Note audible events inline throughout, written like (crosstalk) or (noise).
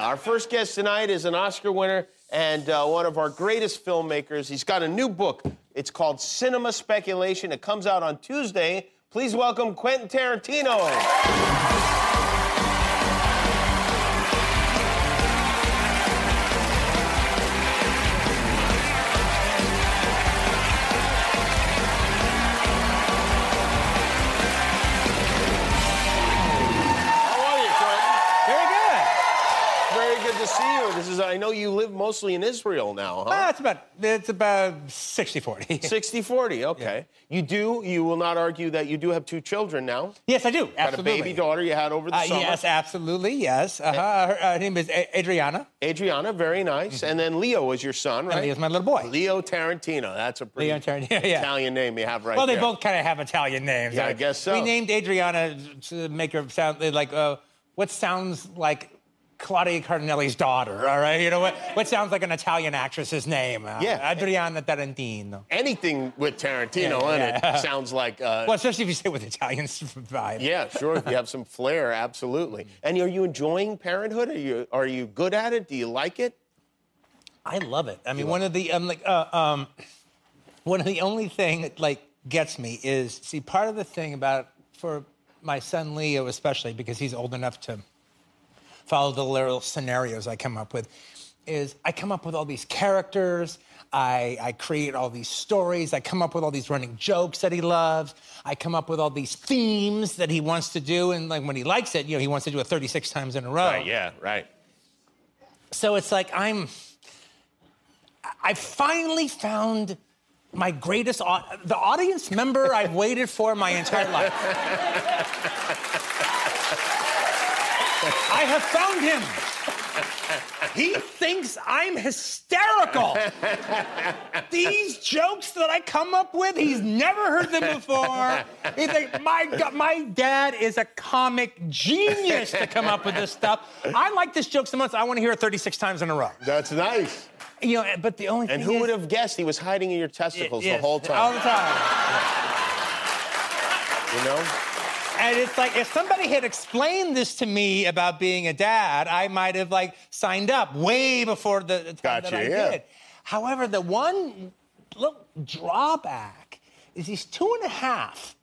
Our first guest tonight is an Oscar winner and uh, one of our greatest filmmakers. He's got a new book. It's called Cinema Speculation. It comes out on Tuesday. Please welcome Quentin Tarantino. Know you live mostly in Israel now, huh? Ah, it's about it's about 60-40. 60-40, (laughs) okay. You do, you will not argue that you do have two children now. yes, I do. Got Absolutely. a baby daughter you had over the Uh, summer. yes, absolutely. Yes. Uh-huh. Her, her name is Adriana. Adriana, very nice. And then Leo is your son, right? And Leo's my little boy. Leo Tarantino. That's a pretty Leo Tarantino, (laughs) yeah. Italian name you have right Well, they there. both kind of have Italian names. Yeah, I guess so. We named Adriana to make her sound like uh, what sounds like Claudia Cardinale's daughter. All right, you know what? What sounds like an Italian actress's name? Uh, Yeah. Adriana Tarantino. Anything with Tarantino Yeah, in yeah. it (laughs) sounds like. Uh, Well, especially if you say with Italian (laughs) vibe. yeah, sure. You have some flair, absolutely. And are you enjoying parenthood? Are you are you good at it? Do you like it? I love it. I mean, one of the um, like uh, um, (clears throat) one of the only thing that like gets me is see part of the thing about for my son Leo especially because he's old enough to follow the little scenarios I come up with is I come up with all these characters. I, I create all these stories. I come up with all these running jokes that he loves. I come up with all these themes that he wants to do. And like when he likes it, you know, he wants to do it 36 times in a row. Right. Yeah. Right. So it's like I'm. I finally found my greatest, au- the audience member I've waited for my entire life. (laughs) I have found him. He thinks I'm hysterical. These jokes that I come up with, he's never heard them before. He's like, my God, my dad is a comic genius to come up with this stuff. I like this joke so much, I want to hear it 36 times in a row. That's nice. You know, but the only And who is, would have guessed he was hiding in your testicles Yes, the whole time? All the time. You know? And it's like if somebody had explained this to me about being a dad, I might have like signed up way before the time Gotcha, that I yeah. did. However, the one little drawback is he's two and a half,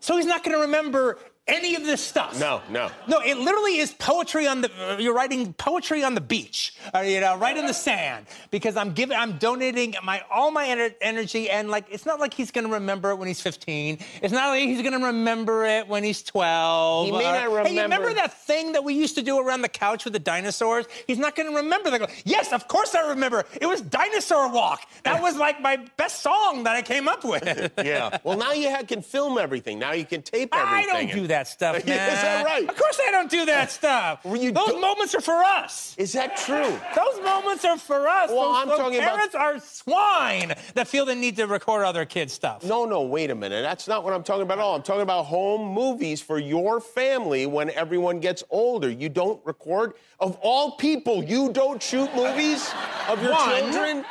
so he's not going to remember any of this stuff. No, no. No, it literally is poetry on the. You're writing poetry on the beach, uh, you know, right in the sand. Because I'm giving, I'm donating my all my ener- energy, and like, it's not like he's gonna remember it when he's 15. It's not like he's gonna remember it when he's 12. He may or- not Hey, you remember remember- that thing that we used to do around the couch with the dinosaurs? He's not gonna remember that. Yes, of course I remember. It was Dinosaur Walk. That was like my best song that I came up with. (laughs) Yeah. Well, now you can film everything. Now you can tape everything. I don't do that stuff, man. (laughs) Is that right? Of course I don't do that (laughs) stuff. Those don't- moments are for us. Is that true? Those moments are for us. Well, those, I'm those talking about- parents are swine that feel the need to record other kids' stuff. No, no, wait a minute. That's not what I'm talking about at all. I'm talking about home movies for your family when everyone gets older. You don't record. Of all people, you don't shoot movies of your One, children?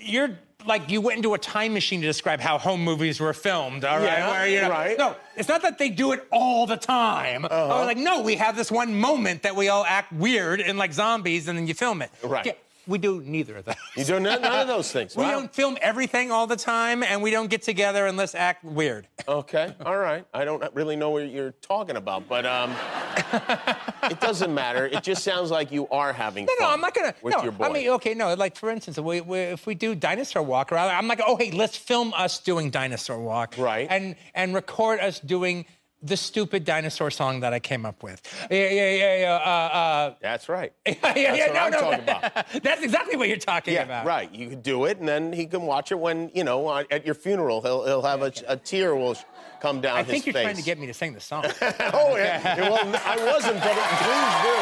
You're like you went into a time machine to describe how home movies were filmed. All right, Yeah, Where, you know- right. No, it's not that they do it all the time. I was like, no, we have this one moment that we all act weird and like zombies, and then you film it. Right. Yeah, we do neither of those. You do none, none of those things. We Wow. don't film everything all the time, and we don't get together and let's act weird. Okay, all right. I don't really know what you're talking about, but um, (laughs) it doesn't matter. It just sounds like you are having No, fun no, I'm not gonna. with no, your boy. I mean, okay, no. Like for instance, we, we, if we do dinosaur walk, or I'm like, oh, hey, let's film us doing dinosaur walk, Right. And and record us doing the stupid dinosaur song that I came up with. Yeah, yeah, yeah, yeah. Uh, uh, That's right. (laughs) yeah, yeah, That's yeah. no, I'm no, talking about. (laughs) That's exactly what you're talking Yeah, about. right. You could do it, and then he can watch it when you know at your funeral. He'll he'll have a, a tear will come down I his think you're face. trying to get me to sing the song. (laughs) oh yeah. Yeah, well, I wasn't, but please do.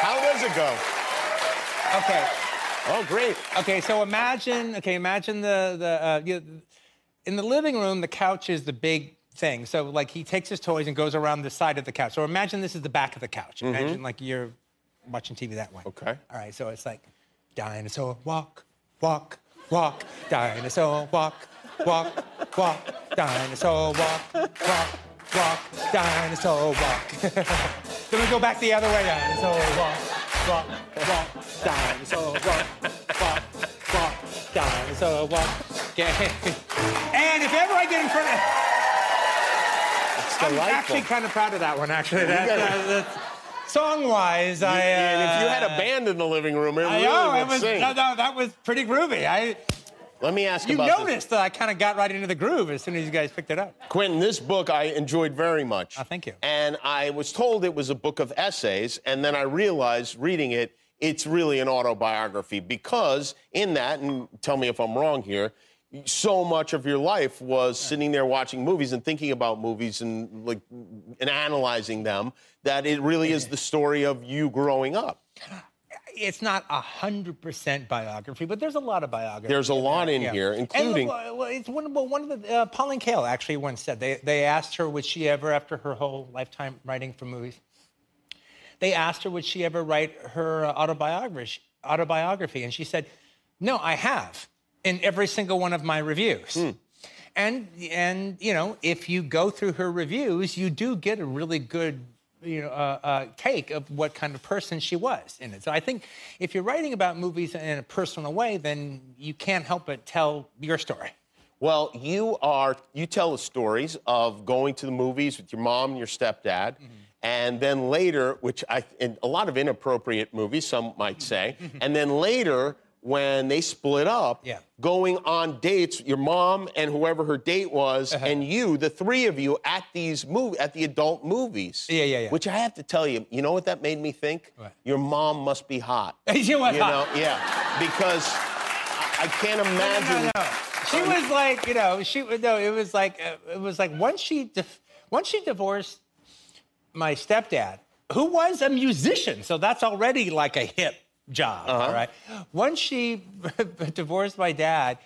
How does it go? okay. Oh, great. Okay, so imagine, okay, imagine the the uh, you, in the living room, the couch is the big thing. So like he takes his toys and goes around the side of the couch. So imagine this is the back of the couch. Imagine like you're watching TV that way. Okay. All right, so it's like dinosaur walk, walk, walk, dinosaur walk, walk, walk, dinosaur walk, walk, walk, dinosaur walk. then we go back the other way, dinosaur walk, walk, walk, dinosaur, walk, walk, walk, dinosaur, walk. Okay. And if ever I get in front of, It's I'm actually kind of proud of that one. Actually, that, uh, that's- song-wise, I. Uh, and if you had a band in the living room, it I really know would it was sing. no, no, that was pretty groovy. I Let me ask you this. noticed that I kind of got right into the groove as soon as you guys picked it up. Quentin, this book I enjoyed very much. Oh, thank you. And I was told it was a book of essays, and then I realized reading it, it's really an autobiography because in that, and tell me if I'm wrong here, so much of your life was sitting there watching movies and thinking about movies and like and analyzing them that it really is the story of you growing up. It's not a hundred percent biography, but there's a lot of biography. There's a lot in Yeah. here, And, including uh, well, it's one, well, one of the uh, Pauline Kael actually once said they they asked her would she ever after her whole lifetime writing for movies. They asked her would she ever write her autobiography autobiography, and she said, "No, I have in every single one of my reviews." Hmm. And and you know if you go through her reviews, you do get a really good you know uh, uh, take of what kind of person she was in it. So I think if you're writing about movies in a personal way, then you can't help but tell your story. Well, you are you tell the stories of going to the movies with your mom and your stepdad, Mm-hmm. and then later, which I in a lot of inappropriate movies, some might say, and then later when they split up. Yeah. going on dates, your mom and whoever her date was, Uh-huh. and you, the three of you, at these movie at the adult movies. Yeah, yeah, yeah. Which I have to tell you, you know what that made me think? What? Your mom must be hot. She was (laughs) you hot. know, yeah, because I I can't imagine. No, no, no. She was like, you know, she no. It was like, uh, it was like once she dif- once she divorced my stepdad, who was a musician, so that's already like a hip job, all right. Once she (laughs) divorced my dad,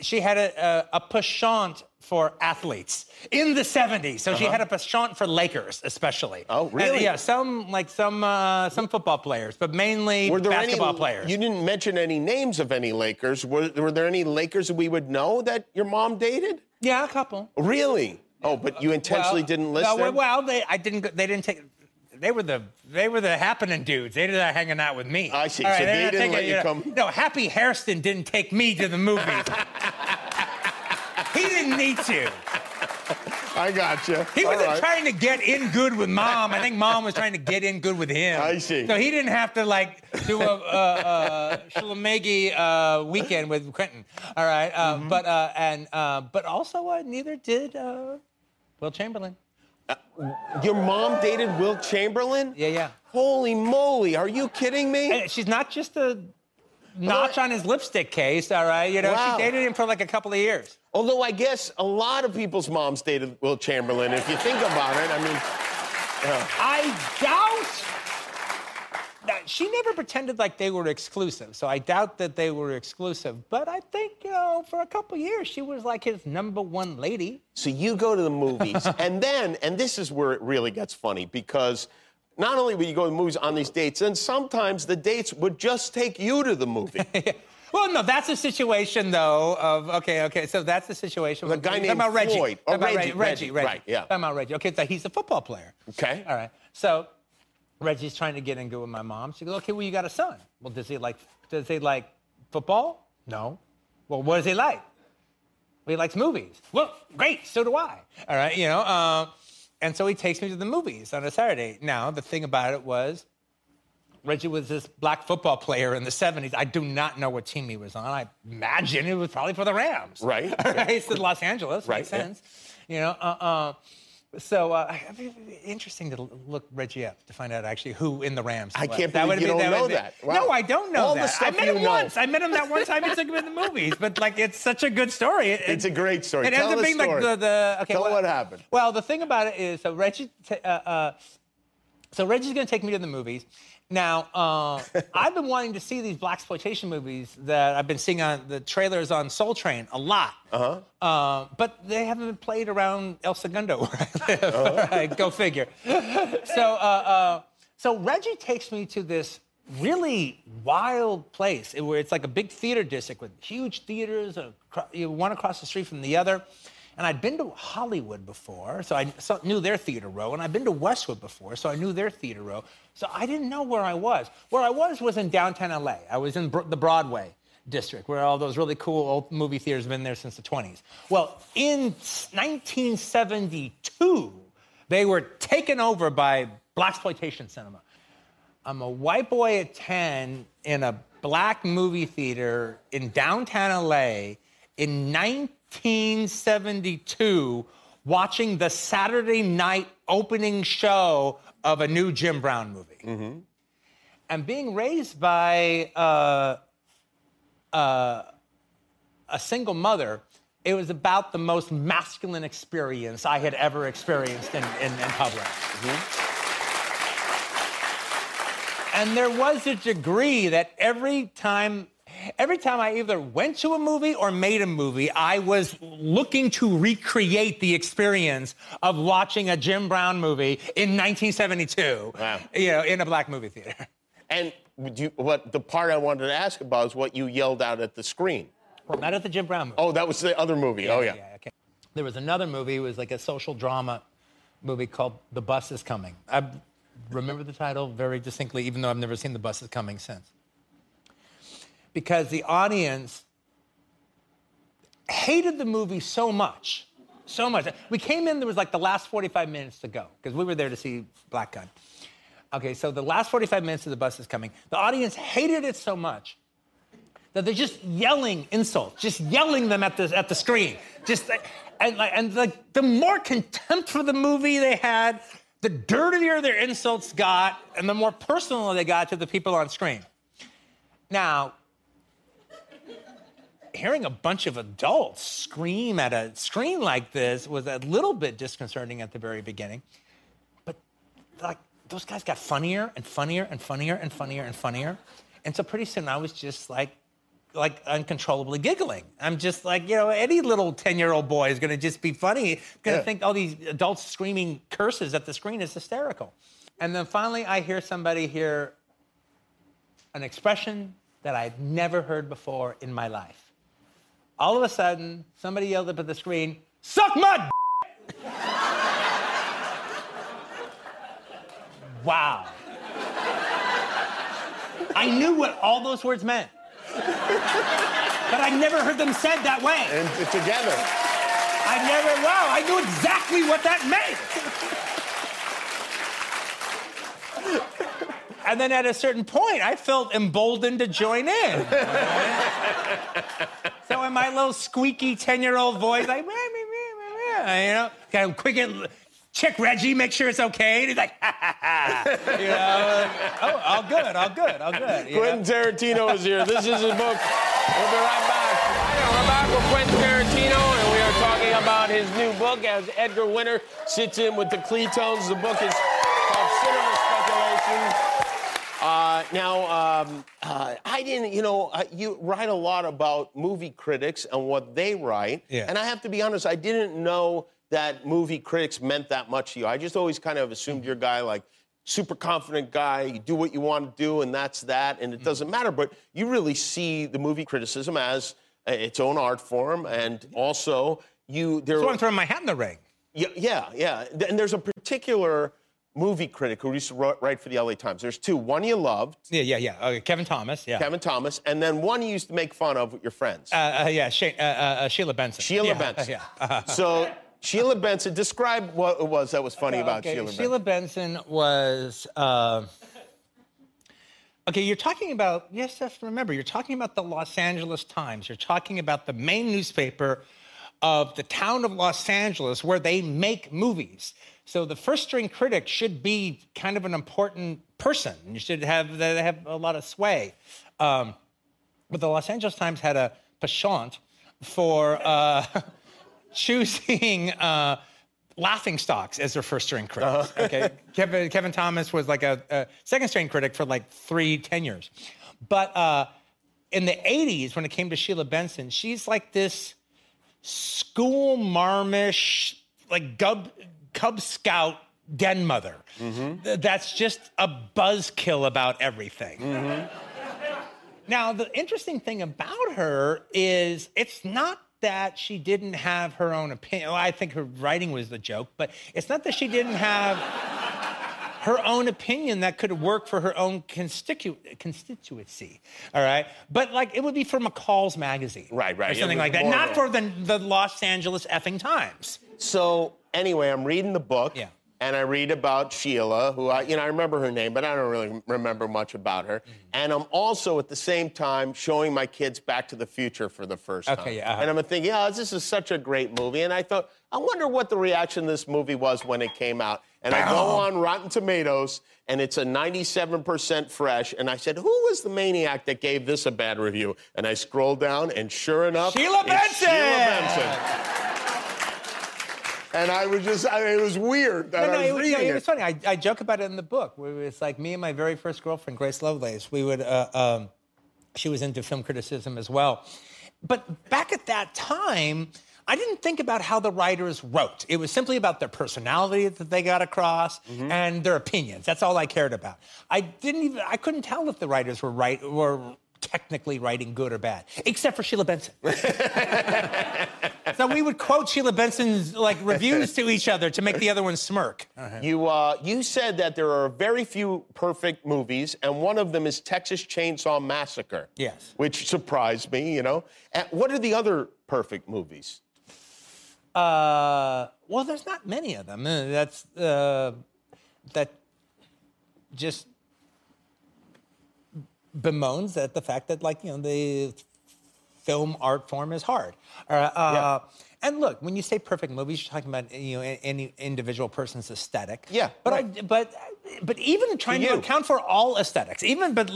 she had a, a, a penchant for athletes in the 70s. So she had a penchant for Lakers, especially. Oh, And, really? yeah, some like some uh, some football players, but mainly Were there basketball any, players. You didn't mention any names of any Lakers. Were, were there any Lakers that we would know that your mom dated? yeah, a couple. Really? Oh, but you intentionally Well, didn't list no, them? Well, they I didn't. go- They didn't take. They were the they were the happening dudes. They did not hanging out with me. I see. All So they didn't taking- let you know, come- No, Happy Hairston didn't take me to the movies. (laughs) he didn't need to. I got you. He wasn't trying to get in good with mom. I think mom was trying to get in good with him. I see. So he didn't have to like do a, Shalamegi uh, weekend with Quentin. All right, uh, Mm-hmm. but uh, and uh, but also uh, neither did uh, Wilt Chamberlain. Uh, your mom dated Wilt Chamberlain? Yeah, yeah. Holy moly, are you kidding me? And she's not just a notch on his lipstick case, all right? You know, Wow. she dated him for like a couple of years. Although I guess a lot of people's moms dated Wilt Chamberlain. If you think about it, I mean, uh. I doubt. She never pretended like they were exclusive, so I doubt that they were exclusive. But I think, you know, for a couple years, she was like his number one lady. So you go to the movies, (laughs) and then, and this is where it really gets funny because not only would you go to the movies on these dates, and sometimes the dates would just take you to the movie. (laughs) Well, no, that's a situation though of okay, okay. So that's the situation. The guy named about Reggie. Floyd. Oh, about Reggie, Reggie, Reggie, Reggie, right, yeah. Talking about Reggie. Okay, so he's a football player. Okay. All right. So Reggie's trying to get in good with my mom. She goes, okay, well, you got a son. Well, does he like does he like football? No. Well, what does he like? Well, he likes movies. Well, great, so do I. All right, you know. Uh, and so he takes me to the movies on a Saturday. Now, the thing about it was Reggie was this black football player in the 70s. I do not know what team he was on. I imagine it was probably for the Rams. Right. (laughs) All right. It's in Los Angeles. Right, Makes yeah. sense. You know, uh, uh, so uh, interesting to look Reggie up to find out actually who in the Rams. I was. can't That believe would you be- don't know would that. Wow. No, I don't know All the that. stuff I met him know. once. I met him that one time. He took him in the movies. But like, it's such a good story. It- It's a great story. It Tell ends up being story. like the, the okay. Tell well, what happened. Well, the thing about it is, so Reggie, uh, uh, so Reggie's going to take me to the movies. Now, uh, (laughs) I've been wanting to see these black exploitation movies that I've been seeing on the trailers on Soul Train a lot. Uh-huh. Uh, but they haven't been played around El Segundo (laughs) where I live. Right, (laughs) go figure. so, uh, uh, so Reggie takes me to this really wild place where it's like a big theater district with huge theaters, one across the street from the other. And I'd been to Hollywood before, so I knew their theater row, and I'd been to Westwood before, so I knew their theater row. So I didn't know where I was. Where I was was in downtown LA. I was in the Broadway district, where all those really cool old movie theaters have been there since the 20s. Well, in 1972, they were taken over by blaxploitation cinema. I'm a white boy at 10 in a black movie theater in downtown LA in 1972 watching the Saturday night opening show of a new Jim Brown movie. And being raised by uh, uh, a single mother, it was about the most masculine experience I had ever experienced in, in, in public. And there was a degree that every time, every time I either went to a movie or made a movie, I was looking to recreate the experience of watching a Jim Brown movie in 1972. Wow. You know, in a black movie theater. And you, what the part I wanted to ask about is what you yelled out at the screen. Well, not at the Jim Brown movie. Oh, that was the other movie. oh, yeah. okay. There was another movie. It was like a social drama movie called The Bus Is Coming. I remember the title very distinctly, even though I've never seen The Bus Is Coming since. Because the audience hated the movie so much, so much. We came in, there was like the last 45 minutes to go, because we were there to see Black Gunn. Okay, so the last 45 minutes of The Bus Is Coming, the audience hated it so much that they're just yelling insults, just yelling them at the at the screen, just and and like the more contempt for the movie they had, the dirtier their insults got, and the more personal they got to the people on screen. Now, hearing a bunch of adults scream at a screen like this was a little bit disconcerting at the very beginning, but like those guys got funnier and funnier and funnier and funnier and funnier. And so pretty soon I was just like like uncontrollably giggling. I'm just like, you know, any little 10-year-old boy is gonna just be funny, gonna Yeah. think all these adults screaming curses at the screen is hysterical. And then finally I hear somebody hear an expression that I'd never heard before in my life. All of a sudden, somebody yelled up at the screen, suck my d-" Wow. I knew what all those words meant. But I never heard them said that way. And together. I never, wow, I knew exactly what that meant. And then at a certain point, I felt emboldened to join in. So in my little squeaky 10 year old voice, like, meh, meh, meh, meh, meh, you know, kind of quick and check Reggie, make sure it's okay. And he's like, ha ha ha. You know, like, oh, all good, all good, all good. you know? Quentin Tarantino is here. This is his book. We'll be right back. We're back with Quentin Tarantino, and we are talking about his new book as Edgar Winter sits in with the Cletones. The book is called Cinema Speculation. Uh, now, um, uh, I didn't, you know, uh, you write a lot about movie critics and what they write. Yeah. And I have to be honest, I didn't know that movie critics meant that much to you. I just always kind of assumed you're a guy like, super confident guy, you do what you want to do, and that's that, and it doesn't matter. But you really see the movie criticism as uh, its own art form, and also you there. So I'm throwing my hat in the ring. Yeah, yeah, yeah. And there's a particular movie critic who used to write for the LA Times. There's two. One you loved, Yeah, yeah, yeah. Okay, Kevin Thomas, yeah. Kevin Thomas, and then one you used to make fun of with your friends. Uh, uh, yeah, Shay, uh, uh, uh, Sheila Benson. Sheila yeah, (laughs) Benson. Yeah. uh-huh. So Sheila Benson, describe what it was that was funny about okay, Sheila, Sheila Benson was. Uh, okay, you're talking about. Yes, yes. Remember, you're talking about the Los Angeles Times. You're talking about the main newspaper of the town of Los Angeles, where they make movies. So the first string critic should be kind of an important person. You should have they have a lot of sway. Um, but the Los Angeles Times had a penchant for uh, (laughs) choosing uh, laughing stocks as their first string critics. (laughs) Okay, Kevin, Kevin Thomas was like a, a second string critic for like three tenures. But uh, in the 80s, when it came to Sheila Benson, she's like this school marmish, like Cub, Cub Scout den mother. Mm-hmm. Th- That's just a buzzkill about everything. Mm-hmm. Now, the interesting thing about her is it's not that she didn't have her own opinion. Well, I think her writing was the joke, but it's not that she didn't have her own opinion that could work for her own constitu- constituency. All right, but like it would be for McCall's magazine, Right, right. or something like that, not for the the Los Angeles effing Times. So anyway, I'm reading the book. Yeah. And I read about Sheila, who I, you know, I remember her name, but I don't really remember much about her. Mm-hmm. And I'm also at the same time showing my kids Back to the Future for the first time. Okay, yeah, uh-huh. And I'm thinking, oh, this is such a great movie. And I thought, I wonder what the reaction to this movie was when it came out. And I go on Rotten Tomatoes, and it's a 97% fresh. And I said, who was the maniac that gave this a bad review? And I scroll down, and sure enough, Sheila Benson! Sheila Benson. And I was just, I, it was weird that No, no, I was it, was- reading no, it. was funny. I, I joke about it in the book. Where it's like me and my very first girlfriend, Grace Lovelace. We would, uh, um, she was into film criticism as well. But back at that time, I didn't think about how the writers wrote. It was simply about their personality that they got across Mm-hmm. and their opinions. That's all I cared about. I didn't even, I couldn't tell if the writers were right were technically writing good or bad, except for Sheila Benson. (laughs) so we would quote Sheila Benson's like reviews to each other to make the other one smirk. You, uh, you said that there are very few perfect movies, and one of them is Texas Chainsaw Massacre. Yes. Which surprised me, you know. And what are the other perfect movies? Uh, well, there's not many of them. Uh, That's uh, that just bemoans that the fact that like you know the film art form is hard. Uh, uh, And look, when you say perfect movies, you're talking about you know any individual person's aesthetic. Yeah, but I, but but even trying to you. account for all aesthetics, even but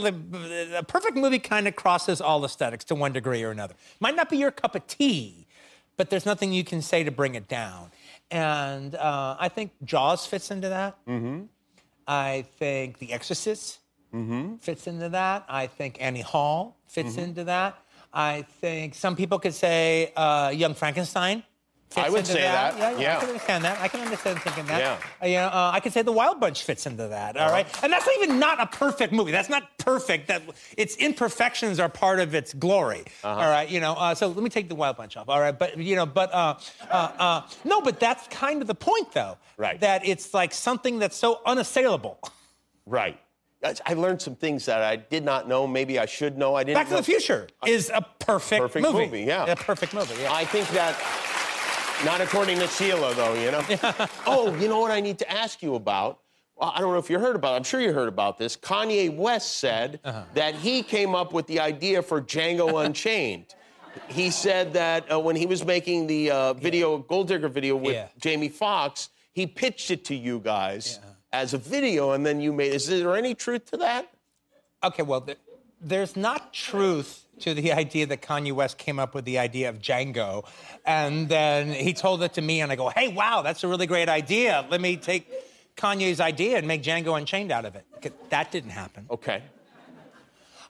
a perfect movie kind of crosses all aesthetics to one degree or another. Might not be your cup of tea, but there's nothing you can say to bring it down. And uh, I think Jaws fits into that. Mm-hmm. I think The Exorcist fits into that. I think Annie Hall fits Mm-hmm. into that. I think some people could say uh, Young Frankenstein. Fits I would into say that, Yeah, yeah, I can understand that. I can understand thinking that. Yeah. Uh, you know, uh, I could say The Wild Bunch fits into that. All right, and that's not even not a perfect movie. That's not perfect. That its imperfections are part of its glory. Uh-huh. All right, you know. Uh, so let me take The Wild Bunch off. All right, but you know, but uh, uh, uh, no, but that's kind of the point, though. Right. That it's like something that's so unassailable. Right. I- I learned some things that I did not know. Maybe I should know. I didn't. Back to know. the Future is a perfect, Perfect movie. movie, yeah. A perfect movie. Yeah. I think that, not according to Sheila, though, you know? (laughs) oh, you know what I need to ask you about? Well, I don't know if you heard about it. I'm sure you heard about this. Kanye West said Uh-huh. that he came up with the idea for Django (laughs) Unchained. he said that uh, when he was making the uh, video, Gold Digger video with Yeah. Jamie Foxx, he pitched it to you guys as a video, and then you made. Is there any truth to that? Okay, well, there, there's not truth to the idea that Kanye West came up with the idea of Django, and then he told it to me, and I go, "Hey, wow, that's a really great idea. Let me take Kanye's idea and make Django Unchained out of it." That didn't happen. Okay.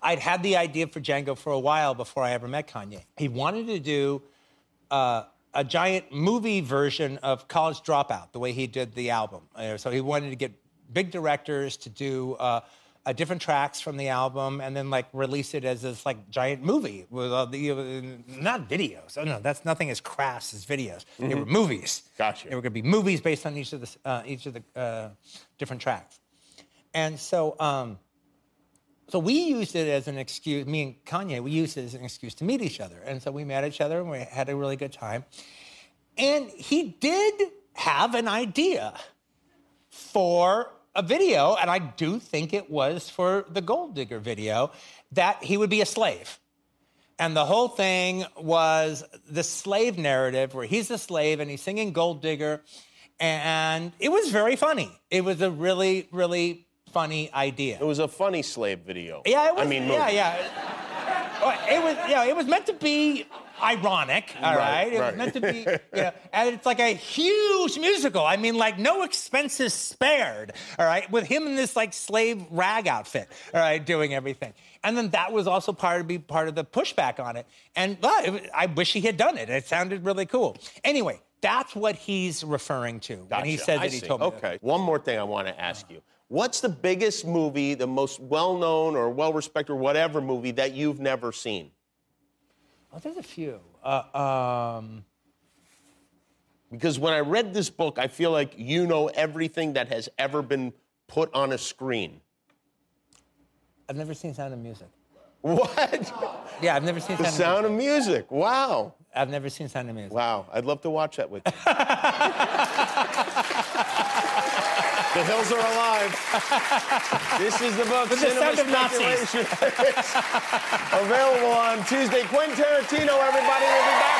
I'd had the idea for Django for a while before I ever met Kanye. He wanted to do uh, a giant movie version of College Dropout, the way he did the album. Uh, so he wanted to get big directors to do uh, uh, different tracks from the album and then like release it as this like giant movie with all the not videos. Oh no, that's nothing as crass as videos. They were movies. Gotcha. They were going to be movies based on each of the uh, each of the uh, different tracks. And so. Um, so we used it as an excuse, me and Kanye, we used it as an excuse to meet each other. And so we met each other and we had a really good time. And he did have an idea for a video, and I do think it was for the Gold Digger video, that he would be a slave. And the whole thing was the slave narrative where he's a slave and he's singing Gold Digger. And it was very funny. It was a really, really funny idea. It was a funny slave video. Yeah, it was. I mean, yeah, movie. yeah. Well, It was, yeah, it was meant to be ironic, all Right, right? It right. was meant to be, (laughs) you know, and it's like a huge musical. I mean, like no expenses spared, all right, with him in this like slave rag outfit, all right, doing everything. And then that was also part of be part of the pushback on it. And it I wish he had done it. It sounded really cool. Anyway, that's what he's referring to when he Gotcha. said I that he see. told me. that. Okay. One more thing I want to ask you. What's the biggest movie, the most well-known or well-respected or whatever movie that you've never seen? Oh, there's a few. Uh, um, Because when I read this book, I feel like you know everything that has ever been put on a screen. I've never seen Sound of Music. What? Yeah, I've never seen The Sound, sound of music. Sound of music. Wow. I've never seen Sound of Music. Wow. I'd love to watch that with you. (laughs) the hills are alive. This is the book, (laughs) With the Cinema Nazis. Speculation. (laughs) Available on Tuesday. Quentin Tarantino, everybody. will be back with Chanel Square.